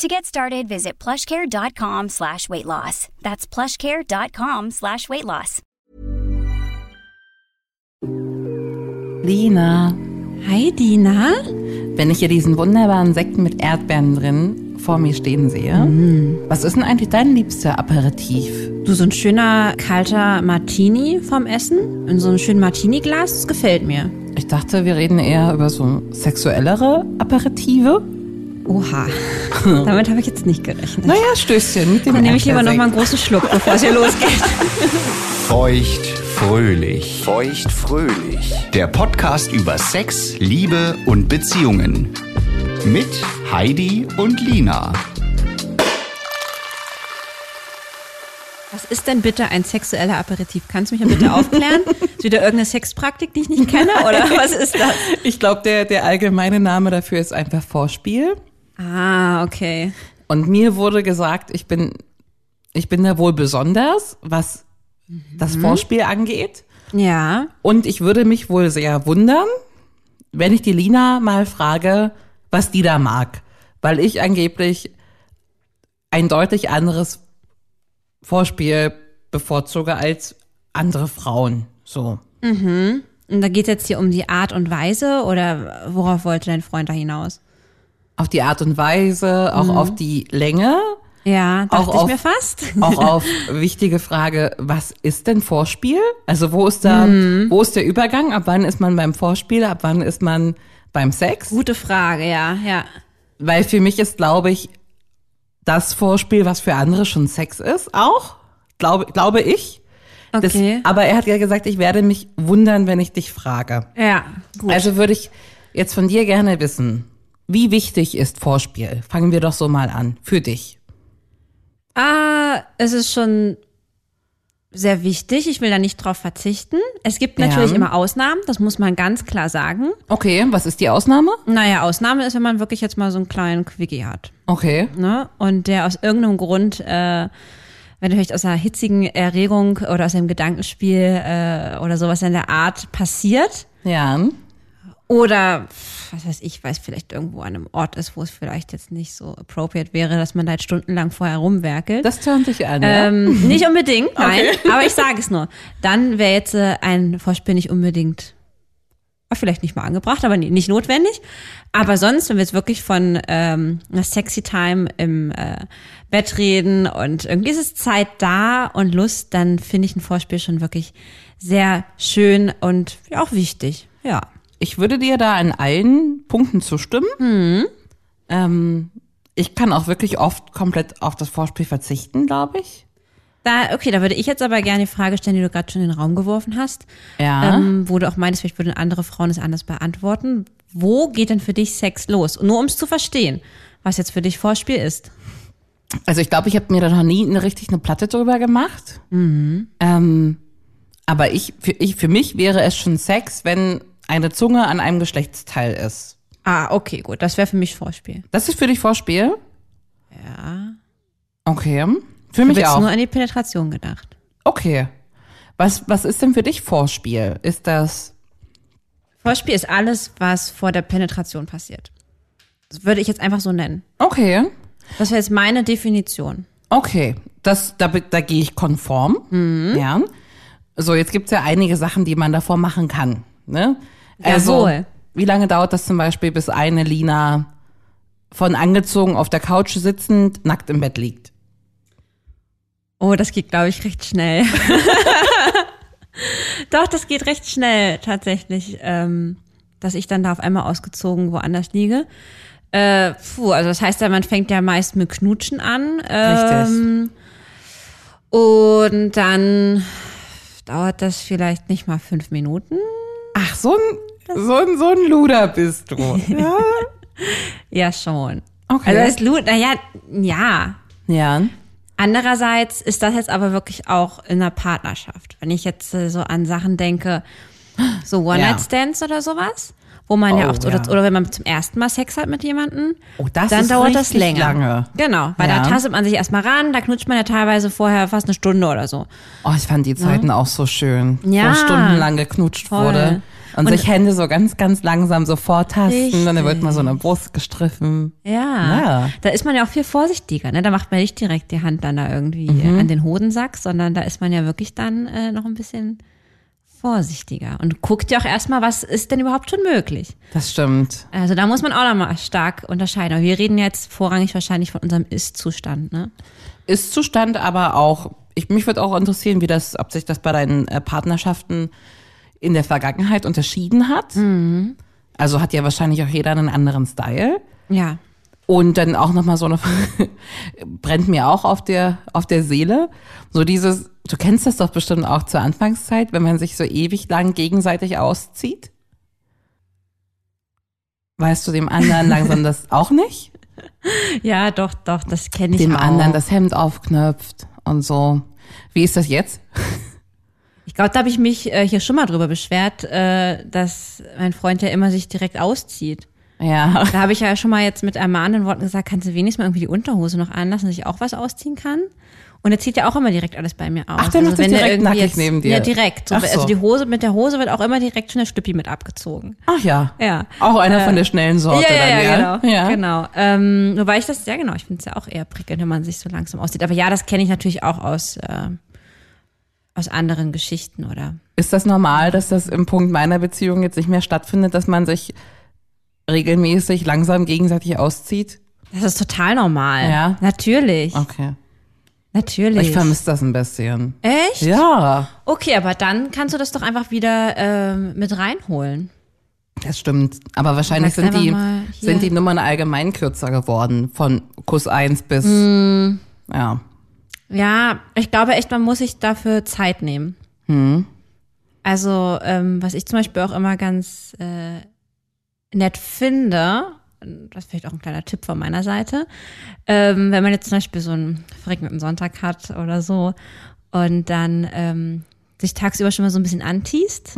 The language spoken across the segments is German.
To get started, visit plushcare.com slash weight loss. That's plushcare.com slash weight loss. Lina, Hi, Dina. wenn ich hier diesen wunderbaren Sekt mit Erdbeeren drin vor mir stehen sehe, was ist denn eigentlich dein liebster Aperitif? Du, so ein schöner kalter Martini vom Essen in so einem schönen Martini-Glas, das gefällt mir. Ich dachte, wir reden eher über so sexuellere Aperitive. Oha, damit habe ich jetzt nicht gerechnet. Naja, Stößchen mit dem Dann nehme ich lieber noch mal einen großen Schluck, bevor es hier losgeht. Feucht fröhlich. Feucht fröhlich. Der Podcast über Sex, Liebe und Beziehungen. Mit Heidi und Lina. Was ist denn bitte ein sexueller Aperitif? Kannst du mich ja bitte aufklären? Ist wieder irgendeine Sexpraktik, die ich nicht kenne? Oder was ist das? Ich glaube, der, der allgemeine Name dafür ist einfach Vorspiel. Ah, okay. Und mir wurde gesagt, ich bin, ich bin da wohl besonders, was das Vorspiel angeht. Ja. Und ich würde mich wohl sehr wundern, wenn ich die Lina mal frage, was die da mag. Weil ich angeblich ein deutlich anderes Vorspiel bevorzuge als andere Frauen. So. Und da geht es jetzt hier um die Art und Weise oder worauf wollte dein Freund da hinaus? Auf die Art und Weise, auch auf die Länge, Ja, dachte Auch ich auf- mir fast. auch auf wichtige Frage, was ist denn Vorspiel? Also wo ist da, wo ist der Übergang? Ab wann ist man beim Vorspiel? Ab wann ist man beim Sex? Gute Frage, ja, ja. Weil für mich ist, glaube ich, das Vorspiel, was für andere schon Sex ist, auch, glaube, glaube ich. Das, Okay. aber er hat ja gesagt, ich werde mich wundern, wenn ich dich frage. Ja, gut. Also würde ich jetzt von dir gerne wissen, wie wichtig ist Vorspiel? Fangen wir doch so mal an. Für dich. Ah, es ist schon sehr wichtig. Ich will da nicht drauf verzichten. Es gibt natürlich Ja. immer Ausnahmen, das muss man ganz klar sagen. Okay, was ist die Ausnahme? Naja, Ausnahme ist, wenn man wirklich jetzt mal so einen kleinen Quickie hat. Okay. Ne? Und der aus irgendeinem Grund, äh, wenn vielleicht aus einer hitzigen Erregung oder aus einem Gedankenspiel äh, oder sowas in der Art passiert. Ja. Oder, was weiß ich, weil es vielleicht irgendwo an einem Ort ist, wo es vielleicht jetzt nicht so appropriate wäre, dass man da jetzt stundenlang vorher rumwerkelt. Das tönt sich an, ja. Ähm, nicht unbedingt, nein. Aber ich sage es nur. Dann wäre jetzt äh, ein Vorspiel nicht unbedingt, vielleicht nicht mal angebracht, aber nicht notwendig. Aber sonst, wenn wir jetzt wirklich von ähm, einer sexy Time im äh, Bett reden und irgendwie ist es Zeit da und Lust, dann finde ich ein Vorspiel schon wirklich sehr schön und ja, auch wichtig. Ja. Ich würde dir da in allen Punkten zustimmen. Ähm, ich kann auch wirklich oft komplett auf das Vorspiel verzichten, glaube ich. Da, okay, da würde ich jetzt aber gerne die Frage stellen, die du gerade schon in den Raum geworfen hast. Ja. ähm, wo du auch meinst, vielleicht würden andere Frauen es anders beantworten. Wo geht denn für dich Sex los? Nur um es zu verstehen, was jetzt für dich Vorspiel ist. Also ich glaube, ich habe mir da noch nie eine, richtig eine Platte drüber gemacht. Ähm, aber ich für, ich, für mich wäre es schon Sex, wenn eine Zunge an einem Geschlechtsteil ist. Ah, okay, gut. Das wäre für mich Vorspiel. Das ist für dich Vorspiel? Ja. Okay. Für Ich habe mich auch. nur an die Penetration gedacht. Okay. Was, was ist denn für dich Vorspiel? Ist das, Vorspiel ist alles, was vor der Penetration passiert. Das würde ich jetzt einfach so nennen. okay, Das wäre jetzt meine Definition. okay, das, da, da gehe ich konform, ja. So, jetzt gibt's ja einige Sachen, die man davor machen kann, ne? Also, Jawohl. wie lange dauert das zum Beispiel, bis eine Lina von angezogen auf der Couch sitzend, nackt im Bett liegt? Oh, das geht, glaube ich, recht schnell. Doch, das geht recht schnell tatsächlich, ähm, dass ich dann da auf einmal ausgezogen woanders liege. Äh, puh, also das heißt ja, man fängt ja meist mit Knutschen an. Ähm, und dann dauert das vielleicht nicht mal fünf Minuten. Ach, so ein, so ein, so ein Luder bist du. Ja. Ja, schon. Okay. Also das Loot, naja, ja. ja. Andererseits ist das jetzt aber wirklich auch in einer Partnerschaft. Wenn ich jetzt äh, so an Sachen denke, so One-Night-Stands oder sowas, wo man ja Oh, auch, oder, ja. oder wenn man zum ersten Mal Sex hat mit jemandem, Oh, dann ist dauert das länger. lange. Genau, weil Ja. da tastet man sich erstmal ran, da knutscht man ja teilweise vorher fast eine Stunde oder so. Oh, ich fand die Zeiten auch so schön, Ja. wo stundenlang geknutscht Voll. wurde. Und, Und- sich Hände so ganz, ganz langsam so vortasten. Und dann wird mal so eine. Brust gestriffen. Ja. Ja. Da ist man ja auch viel vorsichtiger, ne? Da macht man nicht direkt die Hand dann da irgendwie Mhm. äh, an den Hodensack, sondern da ist man ja wirklich dann äh, noch ein bisschen vorsichtiger und guckt ja auch erstmal, was ist denn überhaupt schon möglich. Das stimmt. Also da muss man auch nochmal stark unterscheiden. Aber wir reden jetzt vorrangig wahrscheinlich von unserem Ist-Zustand, ne? Ist-Zustand aber auch, ich, mich würde auch interessieren, wie das, ob sich das bei deinen äh, Partnerschaften in der Vergangenheit unterschieden hat. Mhm. Also hat ja wahrscheinlich auch jeder einen anderen Style. Ja. Und dann auch nochmal so eine, brennt mir auch auf der, auf der Seele. So dieses, du kennst das doch bestimmt auch zur Anfangszeit, wenn man sich so ewig lang gegenseitig auszieht. Weißt du dem anderen langsam das auch nicht? Ja, doch, doch, das kenne ich Dem auch. anderen das Hemd aufknöpft und so. Wie ist das jetzt? Ich glaube, da habe ich mich äh, hier schon mal drüber beschwert, äh, dass mein Freund ja immer sich direkt auszieht. Ja. Da habe ich ja schon mal jetzt mit ermahnenden Worten gesagt, kannst du wenigstens mal irgendwie die Unterhose noch anlassen, dass ich auch was ausziehen kann? Und er zieht ja auch immer direkt alles bei mir aus. Ach, der macht sich wenn direkt irgendwie nackig neben dir? Ja, direkt. So, Also so. die Hose, mit der Hose wird auch immer direkt schon der Stüppi mit abgezogen. Ach ja. Ja. Auch einer von der schnellen Sorte ja, ja, dann, ja? ja, genau. Ja. genau. Ähm, wobei ich das, ja genau, ich finde es ja auch eher prickelnd, wenn man sich so langsam aussieht. Aber ja, das kenne ich natürlich auch aus, äh, aus anderen Geschichten oder. Ist das normal, dass das im Punkt meiner Beziehung jetzt nicht mehr stattfindet, dass man sich regelmäßig langsam gegenseitig auszieht? Das ist total normal. Ja? Natürlich. Okay. Natürlich. Ich vermisse das ein bisschen. Echt? Ja, Okay, aber dann kannst du das doch einfach wieder ähm, mit reinholen. das stimmt. Aber wahrscheinlich sind die, sind die Nummern allgemein kürzer geworden. Von Kuss 1 bis, Hm. ja. Ja, ich glaube echt, man muss sich dafür Zeit nehmen. Also, ähm, was ich zum Beispiel auch immer ganz äh, nett finde, das ist vielleicht auch ein kleiner Tipp von meiner Seite, ähm, wenn man jetzt zum Beispiel so einen verregneten Sonntag hat oder so und dann ähm, sich tagsüber schon mal so ein bisschen antiest,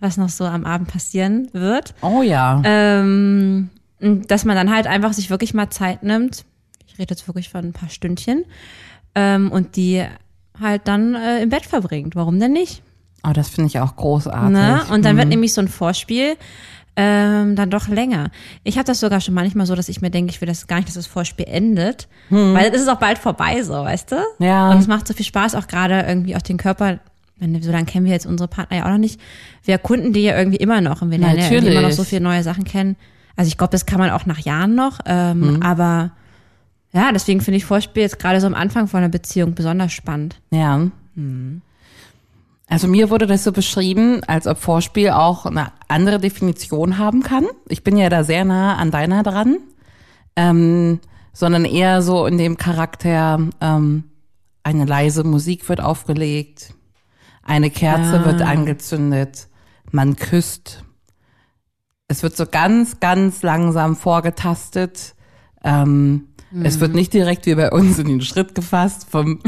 was noch so am Abend passieren wird, Oh ja. ähm, dass man dann halt einfach sich wirklich mal Zeit nimmt. Ich rede jetzt wirklich von ein paar Stündchen. Ähm, und die halt dann äh, im Bett verbringt. Warum denn nicht? Oh, das finde ich auch großartig. Ne? Und dann wird nämlich so ein Vorspiel ähm, dann doch länger. Ich habe das sogar schon manchmal so, dass ich mir denke, ich will das gar nicht, dass das Vorspiel endet. Weil das ist auch bald vorbei, so, weißt du? Ja. Und es macht so viel Spaß, auch gerade irgendwie auch den Körper. Wenn, so lange kennen wir jetzt unsere Partner ja auch noch nicht. Wir erkunden die ja irgendwie immer noch und wir lernen ja immer noch so viele neue Sachen kennen. Also ich glaube, das kann man auch nach Jahren noch. Ähm, Mhm. Aber ja, deswegen finde ich Vorspiel jetzt gerade so am Anfang von einer Beziehung besonders spannend. Ja. Also mir wurde das so beschrieben, als ob Vorspiel auch eine andere Definition haben kann. Ich bin ja da sehr nah an deiner dran, ähm, sondern eher so in dem Charakter, ähm, eine leise Musik wird aufgelegt, eine Kerze Ah. wird angezündet, man küsst. Es wird so ganz, ganz langsam vorgetastet. Ähm, Es wird nicht direkt wie bei uns in den Schritt gefasst vom,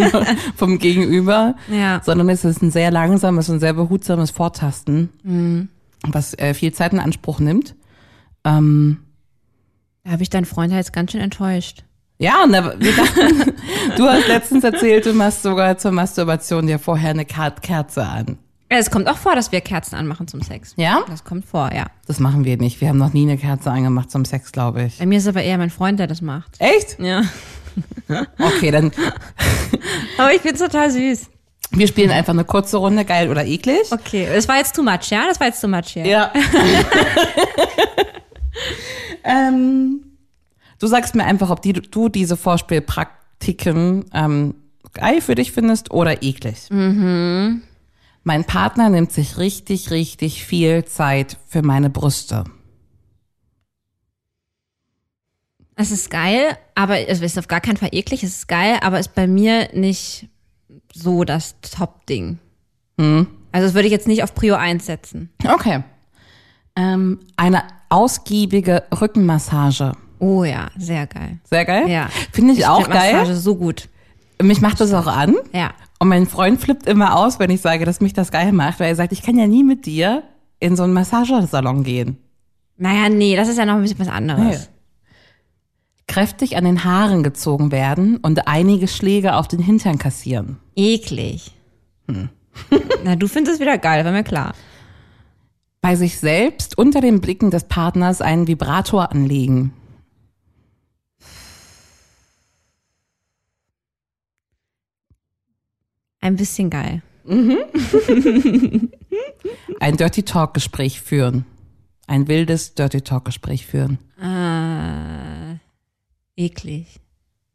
vom Gegenüber, Ja. sondern es ist ein sehr langsames und sehr behutsames Vortasten, was äh, viel Zeit in Anspruch nimmt. Ähm, Da habe ich deinen Freund halt jetzt ganz schön enttäuscht. Ja, na, wir dachten, du hast letztens erzählt, du machst sogar zur Masturbation dir vorher eine Ker- Kerze an. Ja, Es kommt auch vor, dass wir Kerzen anmachen zum Sex. Ja? Das kommt vor, ja. Das machen wir nicht. Wir haben noch nie eine Kerze angemacht zum Sex, glaube ich. Bei mir ist aber eher mein Freund, der das macht. Echt? Ja. Okay, dann Aber ich find's total süß. wir spielen einfach eine kurze Runde, geil oder eklig. Okay, das war jetzt too much, ja? Das war jetzt too much hier. Ja. ähm, du sagst mir einfach, ob die, du diese Vorspielpraktiken ähm, geil für dich findest oder eklig. Mein Partner nimmt sich richtig, richtig viel Zeit für meine Brüste. Es ist geil, aber es ist auf gar keinen Fall eklig, es ist geil, aber ist bei mir nicht so das Top-Ding. Also das würde ich jetzt nicht auf Prio 1 setzen. Okay. Ähm, eine ausgiebige Rückenmassage. Oh ja, sehr geil. Sehr geil. Ja. Finde ich, auch find Massage geil. so gut. Mich macht das auch an. Ja. Und mein Freund flippt immer aus, wenn ich sage, dass mich das geil macht, weil er sagt, ich kann ja nie mit dir in so einen Massagesalon gehen. Naja, nee, das ist ja noch ein bisschen was anderes. Kräftig an den Haaren gezogen werden und einige Schläge auf den Hintern kassieren. Eklig. Na, du findest es wieder geil, war mir klar. Bei sich selbst unter den Blicken des Partners einen Vibrator anlegen. Ein bisschen geil. Ein Dirty Talk Gespräch führen. Ein wildes Dirty Talk Gespräch führen. Äh, eklig.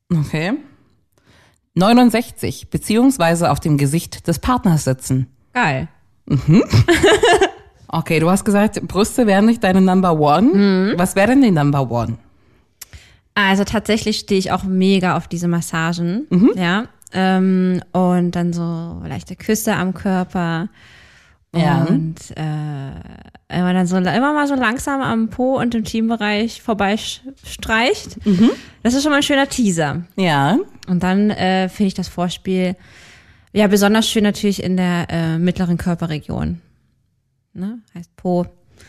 Okay. 69. Beziehungsweise auf dem Gesicht des Partners sitzen. Geil. Okay, du hast gesagt, Brüste wären nicht deine Number One. Was wäre denn die Number One? Also tatsächlich stehe ich auch mega auf diese Massagen, ja. Ähm, und dann so leichte Küsse am Körper. Ja. Und äh, immer dann so immer mal so langsam am Po und im Teambereich vorbeistreicht. Das ist schon mal ein schöner Teaser. Ja. Und dann äh, finde ich das Vorspiel ja besonders schön natürlich in der äh, mittleren Körperregion. Ne? Heißt Po,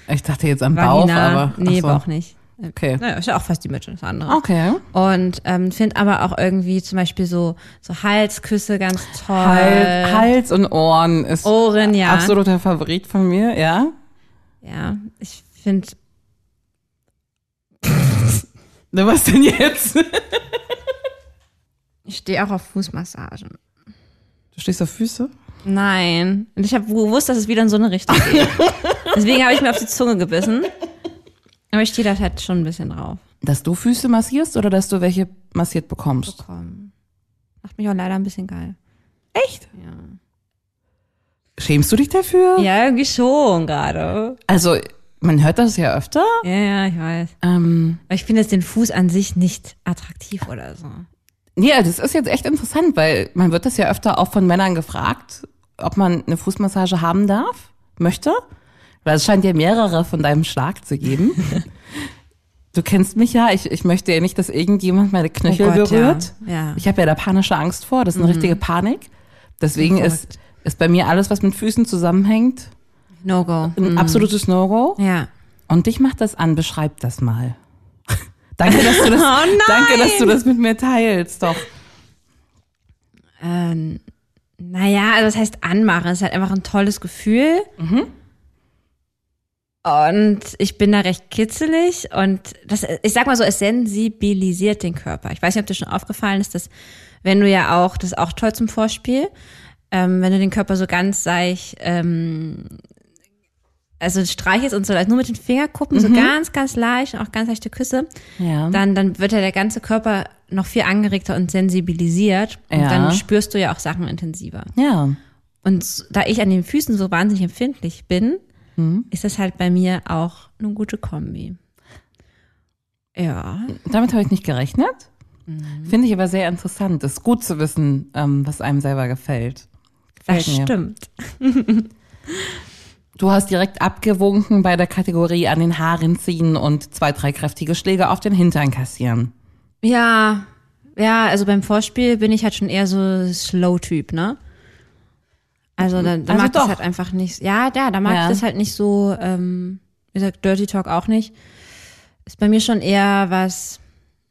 Ich dachte jetzt am Bauch, Vagina. aber. nee, so. Bauch nicht. Okay. Naja, ist ja auch fast die Mitte, das andere. Okay. Und ähm, finde aber auch irgendwie zum Beispiel so, so Halsküsse ganz toll. Hals, Hals und Ohren ist Ohren, ja. absoluter Favorit von mir, ja. Ja, ich finde, Na, was denn jetzt? ich stehe auch auf Fußmassagen. Du stehst auf Füße? Nein. Und ich habe gewusst, dass es wieder in so eine Richtung geht. Deswegen habe ich mir auf die Zunge gebissen. Aber ich stehe da halt schon ein bisschen drauf. Dass du Füße massierst oder dass du welche massiert bekommst? Komm. Macht mich auch leider ein bisschen geil. Echt? Ja. Schämst du dich dafür? Ja, irgendwie schon gerade. Also, man hört das ja öfter. Ja, ja, ich weiß. Ähm, Aber ich finde jetzt den Fuß an sich nicht attraktiv oder so. ja, das ist jetzt echt interessant, weil man wird das ja öfter auch von Männern gefragt, ob man eine Fußmassage haben darf, möchte. Weil es scheint ja mehrere von deinem Schlag zu geben. Du kennst mich ja, ich, ich möchte ja nicht, dass irgendjemand meine Knöchel Oh Gott, berührt. ja. Ja. Ich habe ja da panische Angst vor, das ist eine richtige Panik. Deswegen ist, ist bei mir alles, was mit Füßen zusammenhängt, No go. ein absolutes No-Go. Ja. Und dich macht das an, beschreib das mal. danke, dass du das, Oh nein! danke, dass du das mit mir teilst, doch. Ähm, naja, also das heißt anmachen. Es ist halt einfach ein tolles Gefühl. Und ich bin da recht kitzelig und das, ich sag mal so, es sensibilisiert den Körper. Ich weiß nicht, ob dir schon aufgefallen ist, dass wenn du ja auch, das ist auch toll zum Vorspiel, ähm, wenn du den Körper so ganz seich, ähm, also streichelst und so nur mit den Fingerkuppen, so ganz, ganz leicht und auch ganz leichte Küsse, Ja. dann, dann wird ja der ganze Körper noch viel angeregter und sensibilisiert. Und Ja. dann spürst du ja auch Sachen intensiver. ja. Und da ich an den Füßen so wahnsinnig empfindlich bin, Hm. ist das halt bei mir auch eine gute Kombi. Ja. Damit habe ich nicht gerechnet. Mhm. Finde ich aber sehr interessant. Es ist gut zu wissen, ähm, was einem selber gefällt. Das Gefällt mir. stimmt. Du hast direkt abgewunken bei der Kategorie an den Haaren ziehen und zwei, drei kräftige Schläge auf den Hintern kassieren. Ja, ja, also beim Vorspiel bin ich halt schon eher so Slow-Typ, ne? Also da, da Also mag ich doch. das halt einfach nicht. Ja, ja, da mag Ja. ich das halt nicht so, ähm, wie gesagt, Dirty Talk auch nicht. Ist bei mir schon eher was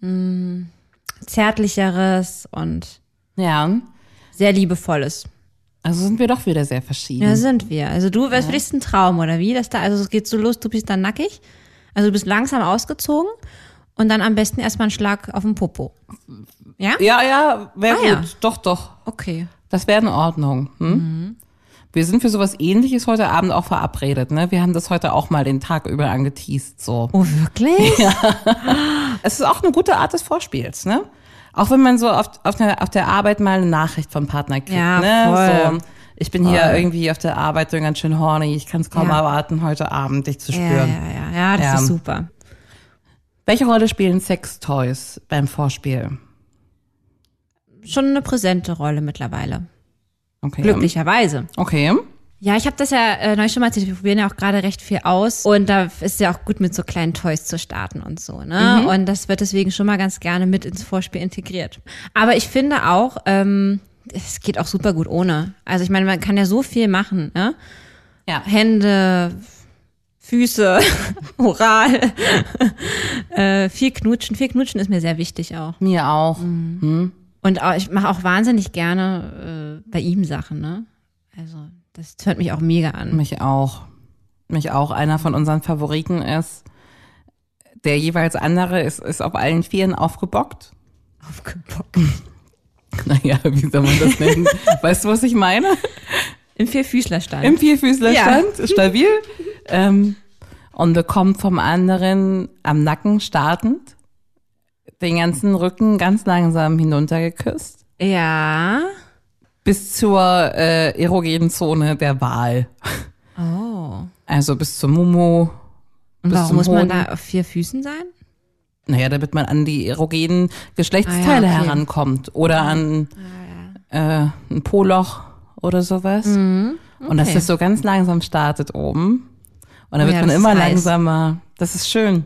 mh, zärtlicheres und Ja. sehr liebevolles. Also sind wir doch wieder sehr verschieden. Ja, sind wir. Also du, was für dich ist ein Traum, oder wie? Dass da, also es geht so los, du bist dann nackig. Also du bist langsam ausgezogen und dann am besten erstmal einen Schlag auf den Popo. Ja? ja, ja wäre Ah, gut. ja. Doch, doch. Okay. Das wäre in Ordnung. Hm? Wir sind für sowas ähnliches heute Abend auch verabredet, ne? Wir haben das heute auch mal den Tag über angeteased, so. Oh, wirklich? Es ist auch eine gute Art des Vorspiels, ne? Auch wenn man so auf, auf, der, auf der Arbeit mal eine Nachricht vom Partner kriegt, Ja, ne? voll. So, ich bin hier irgendwie auf der Arbeit so ganz schön horny, ich kann es kaum Ja. erwarten, heute Abend dich zu Ja, spüren. ja, ja, ja, das Ja. ist super. Welche Rolle spielen Sextoys beim Vorspiel? Schon eine präsente Rolle mittlerweile. Okay. Glücklicherweise. Okay. Ja, ich habe das ja äh, neulich schon mal erzählt, wir probieren ja auch gerade recht viel aus und da ist ja auch gut mit so kleinen Toys zu starten und so, ne? Und das wird deswegen schon mal ganz gerne mit ins Vorspiel integriert. Aber ich finde auch, ähm, es geht auch super gut ohne. Also ich meine, man kann ja so viel machen, ne? Ja. Hände, Füße, oral, äh, viel knutschen. Viel knutschen ist mir sehr wichtig auch. Mir auch. Und auch, ich mache auch wahnsinnig gerne äh, bei ihm Sachen, ne? Also das hört mich auch mega an. Mich auch. Mich auch. Einer von unseren Favoriten ist, der jeweils andere ist, ist auf allen Vieren aufgebockt. Aufgebockt. Naja, wie soll man das nennen? weißt du, was ich meine? Im Vierfüßlerstand. Im Vierfüßlerstand, Ja. stabil. Ähm, und bekommt vom anderen am Nacken startend den ganzen Rücken ganz langsam hinuntergeküsst ja. bis zur äh, erogenen Zone der Wahl. Oh. Also bis zum Mumu. Und warum muss man da auf vier Füßen sein? Naja, damit man an die erogenen Geschlechtsteile Ah ja, okay. herankommt. Oder an äh, ein Poloch oder sowas. Und dass okay. das so ganz langsam startet oben. Und dann Oh wird ja, man immer langsamer. Das ist schön.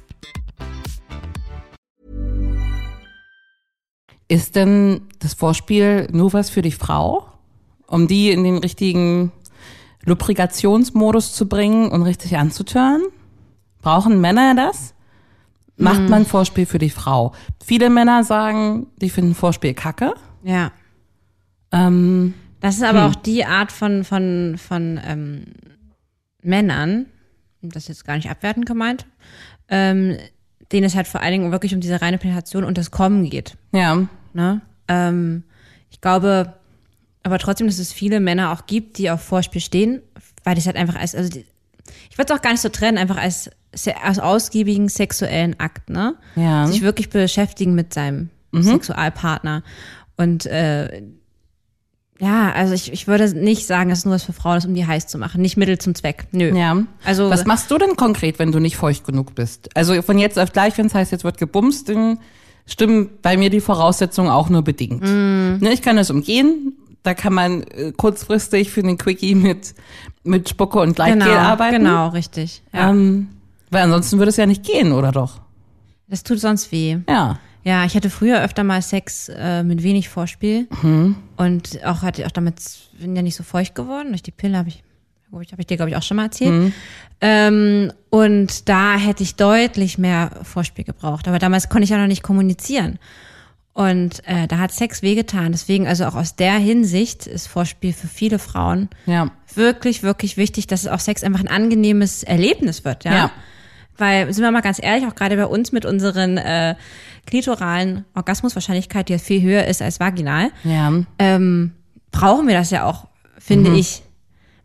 Ist denn das Vorspiel nur was für die Frau? Um die in den richtigen Lubrikationsmodus zu bringen und richtig anzutören? Brauchen Männer das? Macht man Vorspiel für die Frau? Viele Männer sagen, die finden Vorspiel kacke. Ja. Ähm, Das ist aber auch die Art von, von, von ähm, Männern, das ist jetzt gar nicht abwertend gemeint, ähm, denen es halt vor allen Dingen wirklich um diese reine Penetration und das Kommen geht. ja, Ne? Ähm, ich glaube aber trotzdem, dass es viele Männer auch gibt, die auf Vorspiel stehen, weil das halt einfach als, also die, ich würde es auch gar nicht so trennen, einfach als, als ausgiebigen sexuellen Akt, ne? ja. Sich wirklich beschäftigen mit seinem Sexualpartner. Und äh, ja, also ich, ich würde nicht sagen, dass es nur was für Frauen ist, um die heiß zu machen. Nicht Mittel zum Zweck. Nö. Ja. Also Was machst du denn konkret, wenn du nicht feucht genug bist? Also von jetzt auf gleich, wenn es heißt, jetzt wird gebumst, dann stimmen bei mir die Voraussetzungen auch nur bedingt. Ne, ich kann das umgehen. Da kann man äh, kurzfristig für den Quickie mit, mit Spucke und Gleitgel genau, arbeiten. genau, richtig. Ja. Ähm, weil ansonsten würde es ja nicht gehen, oder doch? das tut sonst weh. Ja. Ja, ich hatte früher öfter mal Sex äh, mit wenig Vorspiel und auch hatte auch damit bin ja nicht so feucht geworden. Durch die Pille habe ich, habe ich, hab ich dir glaube ich auch schon mal erzählt. Ähm, und da hätte ich deutlich mehr Vorspiel gebraucht. Aber damals konnte ich ja noch nicht kommunizieren. Und äh, da hat Sex wehgetan. Deswegen, also auch aus der Hinsicht ist Vorspiel für viele Frauen Ja. wirklich, wirklich wichtig, dass auch Sex einfach ein angenehmes Erlebnis wird, ja. Ja. Weil, sind wir mal ganz ehrlich, auch gerade bei uns mit unseren äh, klitoralen Orgasmuswahrscheinlichkeit, die ja viel höher ist als vaginal, Ja. ähm, brauchen wir das ja auch, finde Mhm. ich.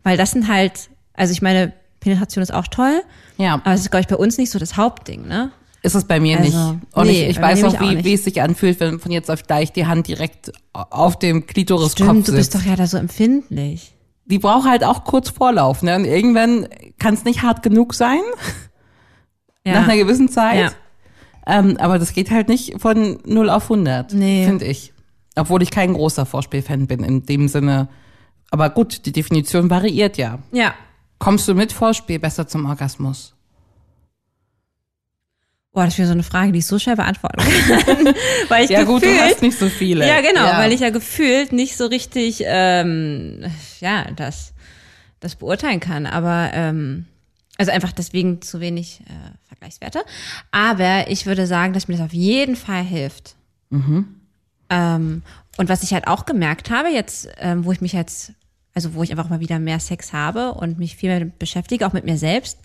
Weil das sind halt, also ich meine, Penetration ist auch toll, Ja. aber es ist, glaube ich, bei uns nicht so das Hauptding, ne? Ist es bei mir Also, nicht. Und nee, ich, ich weiß auch, auch wie, nicht. wie es sich anfühlt, wenn von jetzt auf gleich die Hand direkt auf dem Klitoriskopf Stimmt, du sitzt. bist doch ja da so empfindlich. die braucht halt auch kurz Vorlauf. Ne? Und irgendwann kann es nicht hart genug sein, Ja. nach einer gewissen Zeit. Ja. Ähm, aber das geht halt nicht von 0 auf 100, Nee. finde ich. Obwohl ich kein großer Vorspielfan bin in dem Sinne. Aber gut, die Definition variiert ja. Ja. Kommst du mit Vorspiel besser zum Orgasmus? Boah, das ist wieder so eine Frage, die ich so schnell beantworten kann. weil ich Ja gut, du gefühlt, hast nicht so viele. Ja, genau, weil ich ja gefühlt nicht so richtig, ähm, ja, das, das beurteilen kann. Aber, ähm, also einfach deswegen zu wenig äh, Vergleichswerte. Aber ich würde sagen, dass mir das auf jeden Fall hilft. Ähm, und was ich halt auch gemerkt habe, jetzt, ähm, wo ich mich jetzt, also wo ich einfach mal wieder mehr Sex habe und mich viel mehr beschäftige, auch mit mir selbst,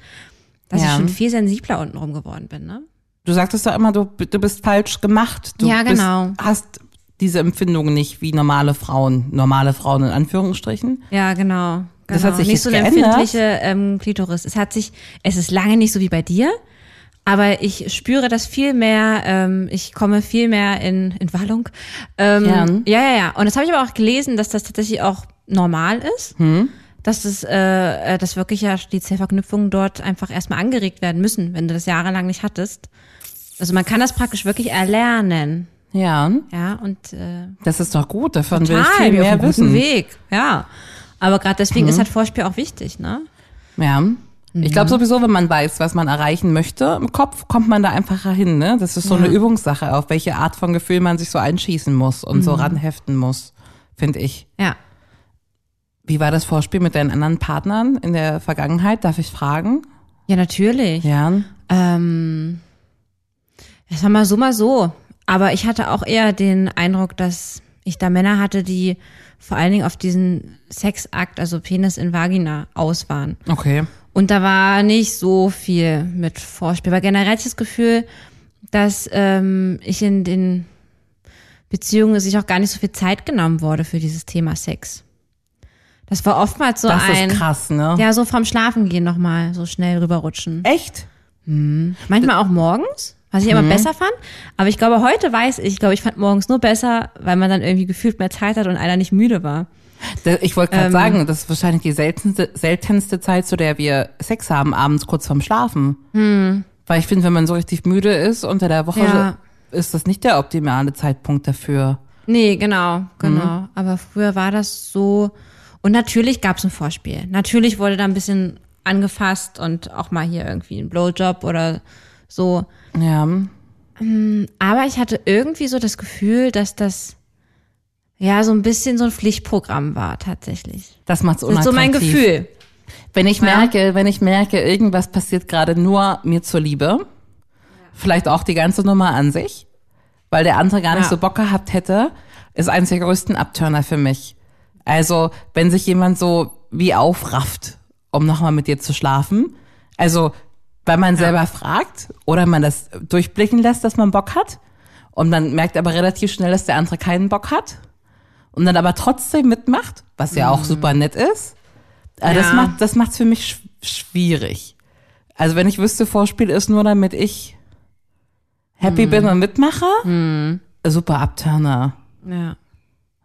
dass Ja. ich schon viel sensibler untenrum geworden bin, ne? Du sagtest doch immer, du, du bist falsch gemacht. Du Ja, genau. Bist, hast diese Empfindungen nicht wie normale Frauen, normale Frauen in Anführungsstrichen. Ja, genau. Das genau. hat sich nicht so eine geändert? empfindliche ähm, Klitoris. Es hat sich, es ist lange nicht so wie bei dir, aber ich spüre das viel mehr. Ähm, ich komme viel mehr in, in Wallung. Ähm, Ja. ja, ja, ja. Und das habe ich aber auch gelesen, dass das tatsächlich auch normal ist. Hm? Dass das, äh, äh, dass wirklich ja die Zellverknüpfungen dort einfach erstmal angeregt werden müssen, wenn du das jahrelang nicht hattest. Also man kann das praktisch wirklich erlernen. Ja, Ja, und äh, das ist doch gut. Davon will ich total, viel auf mehr guten wissen. Weg. Ja. Aber gerade deswegen ist halt Vorspiel auch wichtig, ne? Ja. Ich Mhm. glaube sowieso, wenn man weiß, was man erreichen möchte, im Kopf kommt man da einfacher hin. Ne? Das ist so eine Übungssache, auf welche Art von Gefühl man sich so einschießen muss und Mhm. so ranheften muss, finde ich. Ja. Wie war das Vorspiel mit deinen anderen Partnern in der Vergangenheit? Darf ich fragen? Ja, natürlich. Ja. Ähm, es war mal so, mal so. Aber ich hatte auch eher den Eindruck, dass ich da Männer hatte, die vor allen Dingen auf diesen Sexakt, also Penis in Vagina, aus waren. Okay. Und da war nicht so viel mit Vorspiel. Weil generell hatte ich das Gefühl, dass ähm, ich in den Beziehungen sich auch gar nicht so viel Zeit genommen wurde für dieses Thema Sex. Das war oftmals so Das ein, ist krass, ne? ja, so vom Schlafengehen nochmal so schnell rüberrutschen. Echt? Manchmal auch morgens, was ich immer besser fand. Aber ich glaube, heute weiß ich, ich glaube, ich fand morgens nur besser, weil man dann irgendwie gefühlt mehr Zeit hat und einer nicht müde war. Ich wollte gerade Ähm. sagen, das ist wahrscheinlich die seltenste, seltenste Zeit, zu der wir Sex haben, abends kurz vorm Schlafen. Weil ich finde, wenn man so richtig müde ist unter der Woche, Hm. Ja. ist das nicht der optimale Zeitpunkt dafür. Nee, genau, genau. Aber früher war das so. Und natürlich gab es ein Vorspiel. Natürlich wurde da ein bisschen angefasst und auch mal hier irgendwie ein Blowjob oder so. Ja. Aber ich hatte irgendwie so das Gefühl, dass das ja so ein bisschen so ein Pflichtprogramm war tatsächlich. Das macht's Das ist so mein unattraktiv. Gefühl. Wenn ich merke, wenn ich merke, irgendwas passiert gerade nur mir zur Liebe, vielleicht auch die ganze Nummer an sich, weil der andere gar nicht Ja. so Bock gehabt hätte, ist eines der größten Abturner für mich. Also, wenn sich jemand so wie aufrafft, um nochmal mit dir zu schlafen, also, weil man selber fragt oder man das durchblicken lässt, dass man Bock hat und man merkt aber relativ schnell, dass der andere keinen Bock hat und dann aber trotzdem mitmacht, was ja auch super nett ist, äh, das Ja. macht das macht's für mich sch schwierig. Also wenn ich wüsste, Vorspiel ist nur damit ich happy bin und mitmache, super Abturner. Ja.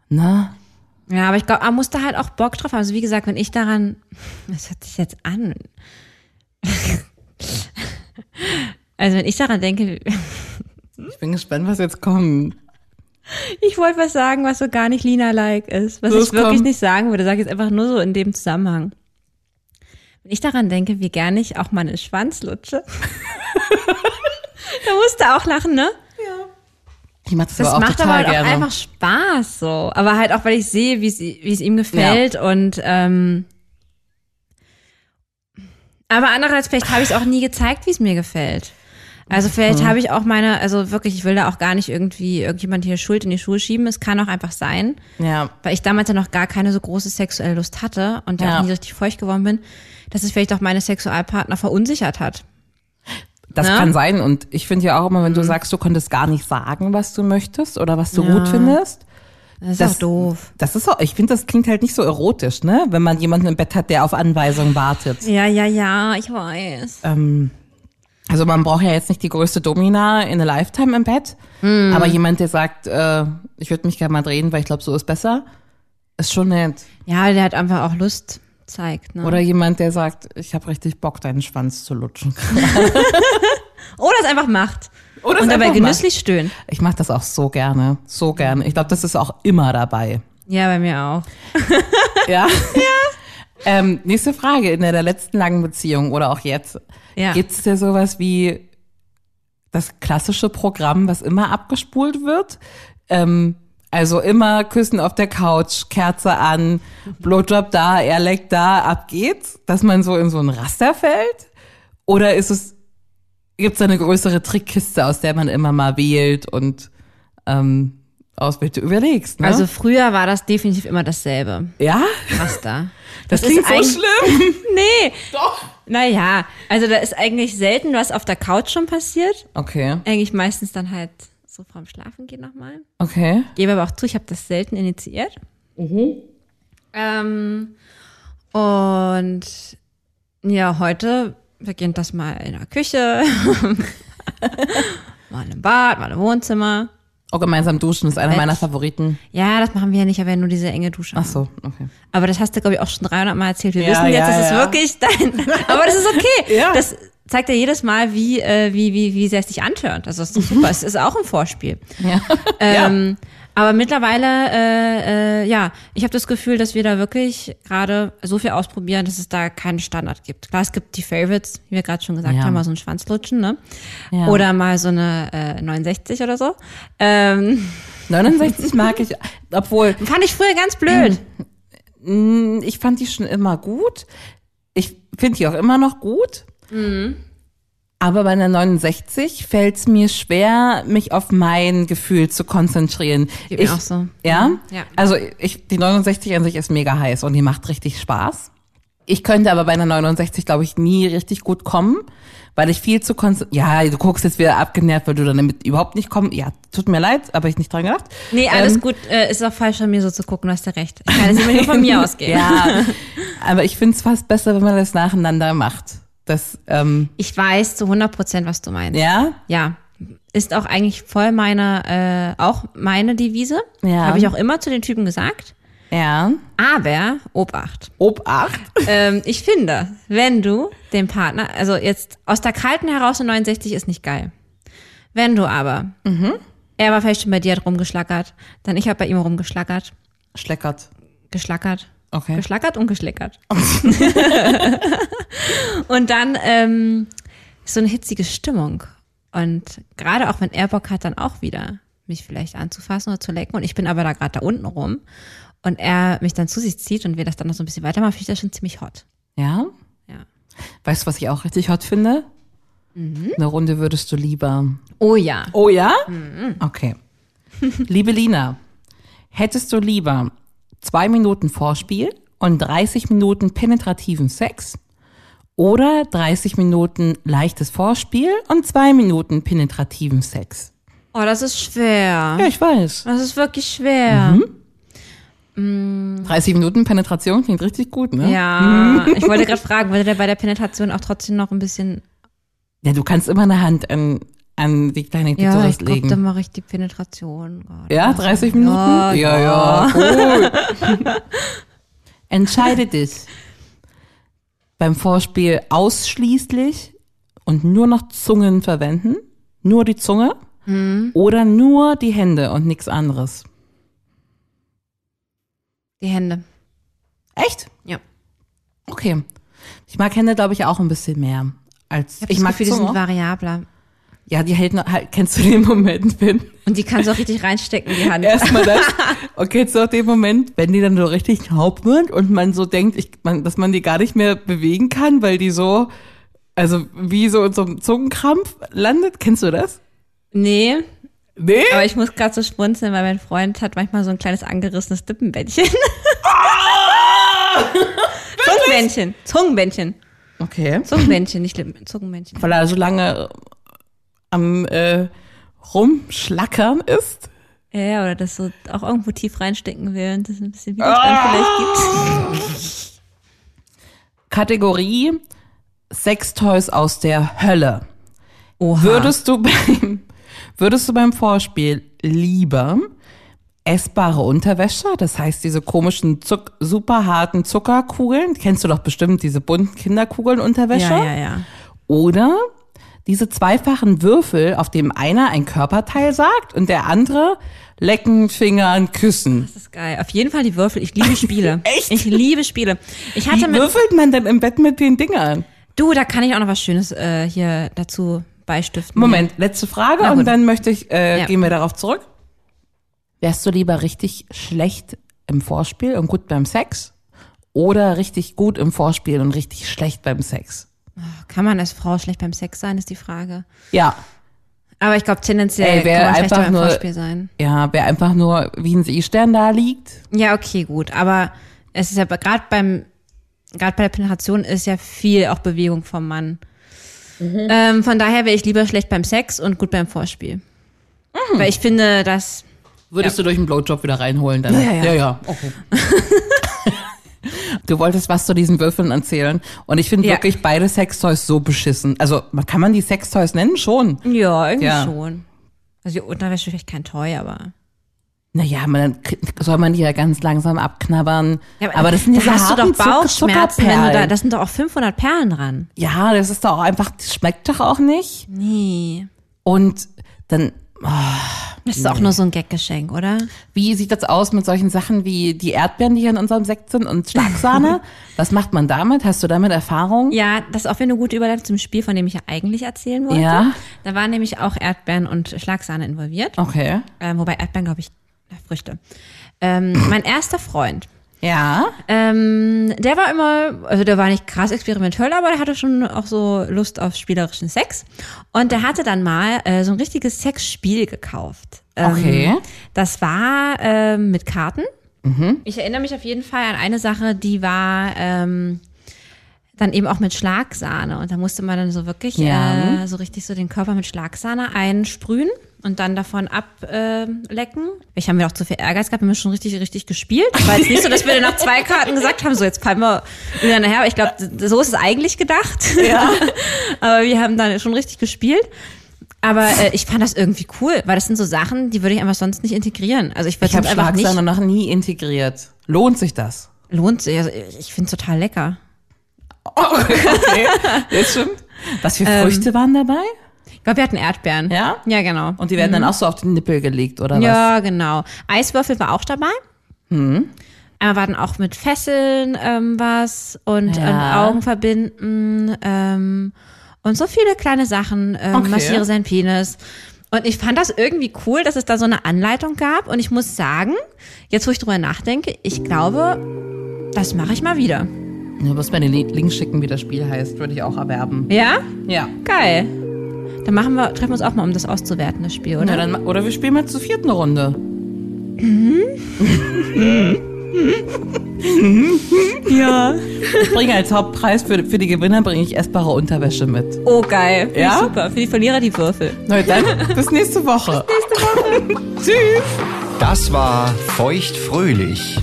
Ne? Ja, aber ich glaube, man muss da halt auch Bock drauf haben. Also wie gesagt, wenn ich daran, das hört sich jetzt an. Also wenn ich daran denke, Ich bin gespannt, was jetzt kommt. Ich wollte was sagen, was so gar nicht Lina-like ist, was Los, ich wirklich komm. nicht sagen würde, sage ich jetzt einfach nur so in dem Zusammenhang. Wenn ich daran denke, wie gerne ich auch meine Schwanz lutsche. da musst du auch lachen, ne? Ich mach das, Das aber auch macht aber halt auch gerne. einfach Spaß so. Aber halt auch, weil ich sehe, wie es, ihm gefällt und ähm, aber andererseits, vielleicht habe ich es auch nie gezeigt, wie es mir gefällt. Also vielleicht habe ich auch meine, also wirklich, ich will da auch gar nicht irgendwie irgendjemand hier Schuld in die Schuhe schieben. Es kann auch einfach sein, ja. weil ich damals ja noch gar keine so große sexuelle Lust hatte und ja Ja. auch nie richtig feucht geworden bin, dass es vielleicht auch meine Sexualpartner verunsichert hat. Das Ne? kann sein. Und ich finde ja auch immer, wenn du sagst, du konntest gar nicht sagen, was du möchtest oder was du Ja. gut findest. Das ist Das- auch doof. Das ist auch, ich finde, das klingt halt nicht so erotisch, ne? Wenn man jemanden im Bett hat, der auf Anweisung wartet. Ja, ja, ja, ich weiß. Ähm, also man braucht ja jetzt nicht die größte Domina in a Lifetime im Bett, Hm. aber jemand, der sagt, äh, ich würde mich gerne mal drehen, weil ich glaube, so ist besser, ist schon nett. Ja, der hat einfach auch Lust zeigt. Ne? Oder jemand, der sagt, ich habe richtig Bock, deinen Schwanz zu lutschen. Oder es einfach macht. Oder Und dabei genüsslich stöhnt. Ich mache das auch so gerne, so gerne. Ich glaube, das ist auch immer dabei. Ja, bei mir auch. Ja. ja. Ähm, nächste Frage. In der, letzten langen Beziehung oder auch jetzt, Ja. gibt's da sowas wie das klassische Programm, was immer abgespult wird? Ähm, also immer Küssen auf der Couch, Kerze an, Blowjob da, er leckt da, ab geht's, dass man so in so ein Raster fällt? Oder ist es, gibt's da eine größere Trickkiste, aus der man immer mal wählt und ähm, auswählt? Du überlegst, ne? Also früher war das definitiv immer dasselbe. ja? Raster. Das, ist klingt so schlimm. Nee. Doch. Naja, also da ist eigentlich selten was auf der Couch schon passiert. Okay, Eigentlich meistens dann halt so vorm Schlafen gehen nochmal. okay. Gebe aber auch zu, ich habe das selten initiiert. Mhm. Ähm, und ja, heute beginnt das mal in der Küche, mal im Bad, mal im Wohnzimmer. Oh, gemeinsam duschen ist einer Bett. meiner Favoriten. Ja, das machen wir ja nicht, aber nur diese enge Dusche. Ach so, okay. Aber das hast du, glaube ich, auch schon 300 Mal erzählt. Wir Ja, wissen jetzt, ja, das ist ja. wirklich dein. Aber das ist okay. Ja. Das zeigt ja jedes Mal, wie, äh, wie, wie, wie sehr es dich antörnt. Also das ist super. es ist auch ein Vorspiel. Ja. Ähm, Aber mittlerweile, äh, äh, ja, ich habe das Gefühl, dass wir da wirklich gerade so viel ausprobieren, dass es da keinen Standard gibt. Klar, es gibt die Favorites, wie wir gerade schon gesagt Ja. haben, mal so ein Schwanzlutschen, ne? Ja. Oder mal so eine äh, 69 oder so. Ähm, 69 mag ich, obwohl fand ich früher ganz blöd. mh, ich fand die schon immer gut. Ich finde die auch immer noch gut. Aber bei einer 69 fällt es mir schwer, mich auf mein Gefühl zu konzentrieren. Geht mir ich, auch so. Ja? Ja. Also ich, die 69 an sich ist mega heiß und die macht richtig Spaß. Ich könnte aber bei einer 69, glaube ich, nie richtig gut kommen, weil ich viel zu konzentriert. Ja, du guckst jetzt wieder abgenervt, weil du dann damit überhaupt nicht kommst. Ja, tut mir leid, aber ich nicht dran gedacht. Nee, alles Ähm, gut. Äh, ist auch falsch von mir so zu gucken, du hast ja recht. Ich kann es immer nur von mir ausgehen. Ja, aber ich finde es fast besser, wenn man das nacheinander macht. Das, ähm, Ich weiß zu 100 Prozent, was du meinst. ja, Ja. Ist auch eigentlich voll meine, äh, auch meine Devise. Ja. Habe ich auch immer zu den Typen gesagt. ja. Aber, Obacht. Obacht. ähm, ich finde, wenn du den Partner, also jetzt aus der kalten heraus eine 69 ist nicht geil. Wenn du aber, er war vielleicht schon bei dir, hat rumgeschlackert, dann ich habe bei ihm rumgeschlackert, Schleckert. geschlackert, Okay. geschlackert und geschleckert. und dann ähm, so eine hitzige Stimmung. Und gerade auch wenn er Bock hat, dann auch wieder mich vielleicht anzufassen oder zu lecken. Und ich bin aber da gerade da unten rum und er mich dann zu sich zieht und wir das dann noch so ein bisschen weitermachen, finde ich das schon ziemlich hot. Ja? Ja. Weißt du, was ich auch richtig hot finde? Eine Runde würdest du lieber. Oh ja. Oh ja? Okay. Liebe Lina, hättest du lieber zwei Minuten Vorspiel und 30 Minuten penetrativen Sex oder 30 Minuten leichtes Vorspiel und zwei Minuten penetrativen Sex? Oh, das ist schwer. Ja, ich weiß. Das ist wirklich schwer. 30 Minuten Penetration klingt richtig gut, ne? Ja, ich wollte gerade fragen, würde der bei der Penetration auch trotzdem noch ein bisschen. Ja, du kannst immer eine Hand an, an die kleine Ja, Klitoris ich glaube, legen. dann mache ich die Penetration. Gott. Ja, 30 Minuten? Ja, ja. ja. Cool. Entscheide dich beim Vorspiel ausschließlich und nur noch Zungen verwenden, nur die Zunge oder nur die Hände und nichts anderes. Die Hände. Echt? Ja. Okay. Ich mag Hände, glaube ich, auch ein bisschen mehr. Als Ich, ich, mag Gefühl, die sind variabler. Ja, die hält noch, halt, kennst du den Moment, wenn Und die kannst du auch richtig reinstecken, die Hand. erstmal das. Und kennst du auch den Moment, wenn die dann so richtig taub wird und man so denkt, ich, man, dass man die gar nicht mehr bewegen kann, weil die so, also wie so in so einem Zungenkrampf landet? Kennst du das? Nee, Nee? aber ich muss gerade so schmunzeln, weil mein Freund hat manchmal so ein kleines angerissenes Dippenbändchen. Zungenbändchen. Zungenbändchen. Okay. Zungenbändchen, nicht Lippen. Zungenbändchen. Weil er so lange am äh, Rumschlackern ist. Ja, ja, oder das so auch irgendwo tief reinstecken will und das ein bisschen Widerstand vielleicht gibt. Kategorie Sextoys aus der Hölle. Oha. Würdest du beim, würdest du beim Vorspiel lieber essbare Unterwäsche, das heißt diese komischen, Zuck, super harten Zuckerkugeln, kennst du doch bestimmt diese bunten Kinderkugeln Unterwäsche? ja, ja, ja. Oder diese zweifachen Würfel, auf dem einer ein Körperteil sagt und der andere lecken, fingern, küssen. Das ist geil. Auf jeden Fall die Würfel. Ich liebe Spiele. Echt? Ich liebe Spiele. Ich hatte Wie mit, würfelt man denn im Bett mit den Dingern? du, da kann ich auch noch was Schönes äh, hier dazu beistiften. Moment, letzte Frage und dann möchte ich, äh, Ja. gehen wir darauf zurück. Wärst du lieber richtig schlecht im Vorspiel und gut beim Sex? Oder richtig gut im Vorspiel und richtig schlecht beim Sex? Kann man als Frau schlecht beim Sex sein, ist die Frage. Ja. Aber ich glaube, tendenziell Ey, kann man schlechter einfach beim nur- Vorspiel sein. Ja, wer einfach nur wie ein Seestern da liegt. Ja, okay, gut. Aber es ist ja gerade beim, gerade bei der Penetration ist ja viel auch Bewegung vom Mann. Mhm. Ähm, von daher wäre ich lieber schlecht beim Sex und gut beim Vorspiel. Mhm. Weil ich finde, dass Würdest du durch einen Blowjob wieder reinholen dann? Ja, ja, ja. ja, ja. Okay. du wolltest was zu diesen Würfeln erzählen. Und ich finde Ja. wirklich beide Sextoys so beschissen. Also, kann man die Sextoys nennen? Schon. ja, irgendwie Ja. schon. Also die Unterwäsche vielleicht kein Toy, aber Naja, man, soll man die ja ganz langsam abknabbern. Ja, aber das sind da diese hast du doch Bauchschmerzen, wenn du da, das sind doch auch 500 Perlen dran. Ja, das ist doch auch einfach, das schmeckt doch auch nicht. Nee. Und dann, Das ist auch nur so ein Gaggeschenk, oder? wie sieht das aus mit solchen Sachen wie die Erdbeeren, die hier in unserem Sekt sind und Schlagsahne? Was macht man damit? Hast du damit Erfahrung? Ja, das ist auch wieder eine gute Überleitung zum Spiel, von dem ich ja eigentlich erzählen wollte. Ja. Da waren nämlich auch Erdbeeren und Schlagsahne involviert. Okay. Ähm, wobei Erdbeeren, glaube ich, Früchte. Ähm, mein erster Freund, Ja. ähm, der war immer, also der war nicht krass experimentell, aber der hatte schon auch so Lust auf spielerischen Sex. Und der hatte dann mal äh, so ein richtiges Sexspiel gekauft. Ähm, Okay. Das war ähm, mit Karten. Ich erinnere mich auf jeden Fall an eine Sache, die war ähm, dann eben auch mit Schlagsahne. Und da musste man dann so wirklich Ja. äh, so richtig so den Körper mit Schlagsahne einsprühen und dann davon ablecken. Äh, ich haben wir auch zu viel Ehrgeiz gehabt, wir haben schon richtig, richtig gespielt. War jetzt nicht so, dass wir dann nach zwei Karten gesagt haben, so jetzt fallen wir wieder nachher. Aber ich glaube, so ist es eigentlich gedacht. Ja. Aber wir haben dann schon richtig gespielt. Aber äh, ich fand das irgendwie cool, weil das sind so Sachen, die würde ich einfach sonst nicht integrieren. Also ich würde Ich habe. Schlagsahne noch nie integriert. Lohnt sich das? Lohnt sich. Also ich finde es total lecker. Okay. Das stimmt. Was für Früchte waren dabei? Glaube, wir hatten Erdbeeren. Ja? Ja, genau. Und die werden dann auch so auf den Nippel gelegt, oder was? Ja, genau. Eiswürfel war auch dabei. Hm. Aber war dann auch mit Fesseln ähm, was und, Ja. und Augen verbinden ähm, und so viele kleine Sachen. Ähm, Okay. Massiere seinen Penis. Und ich fand das irgendwie cool, dass es da so eine Anleitung gab. Und ich muss sagen, jetzt wo ich drüber nachdenke, ich glaube, das mache ich mal wieder. Du musst mir den Link schicken, wie das Spiel heißt. Würde ich auch erwerben. Ja? Ja. Geil. Dann machen wir, treffen wir uns auch mal, um das auszuwerten, das Spiel, oder? Oder, dann, oder wir spielen mal zur vierten Runde. Ja. Ich bringe als Hauptpreis für, für die Gewinner bringe ich essbare Unterwäsche mit. Oh, geil. Finde Ja? Super. Für die Verlierer die Würfel. Na dann, bis nächste Woche. Tschüss. Das war Feuchtfröhlich,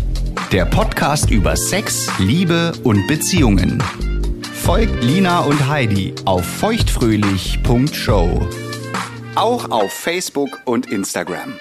der Podcast über Sex, Liebe und Beziehungen. Folgt Lina und Heidi auf feuchtfröhlich.show. Auch auf Facebook und Instagram.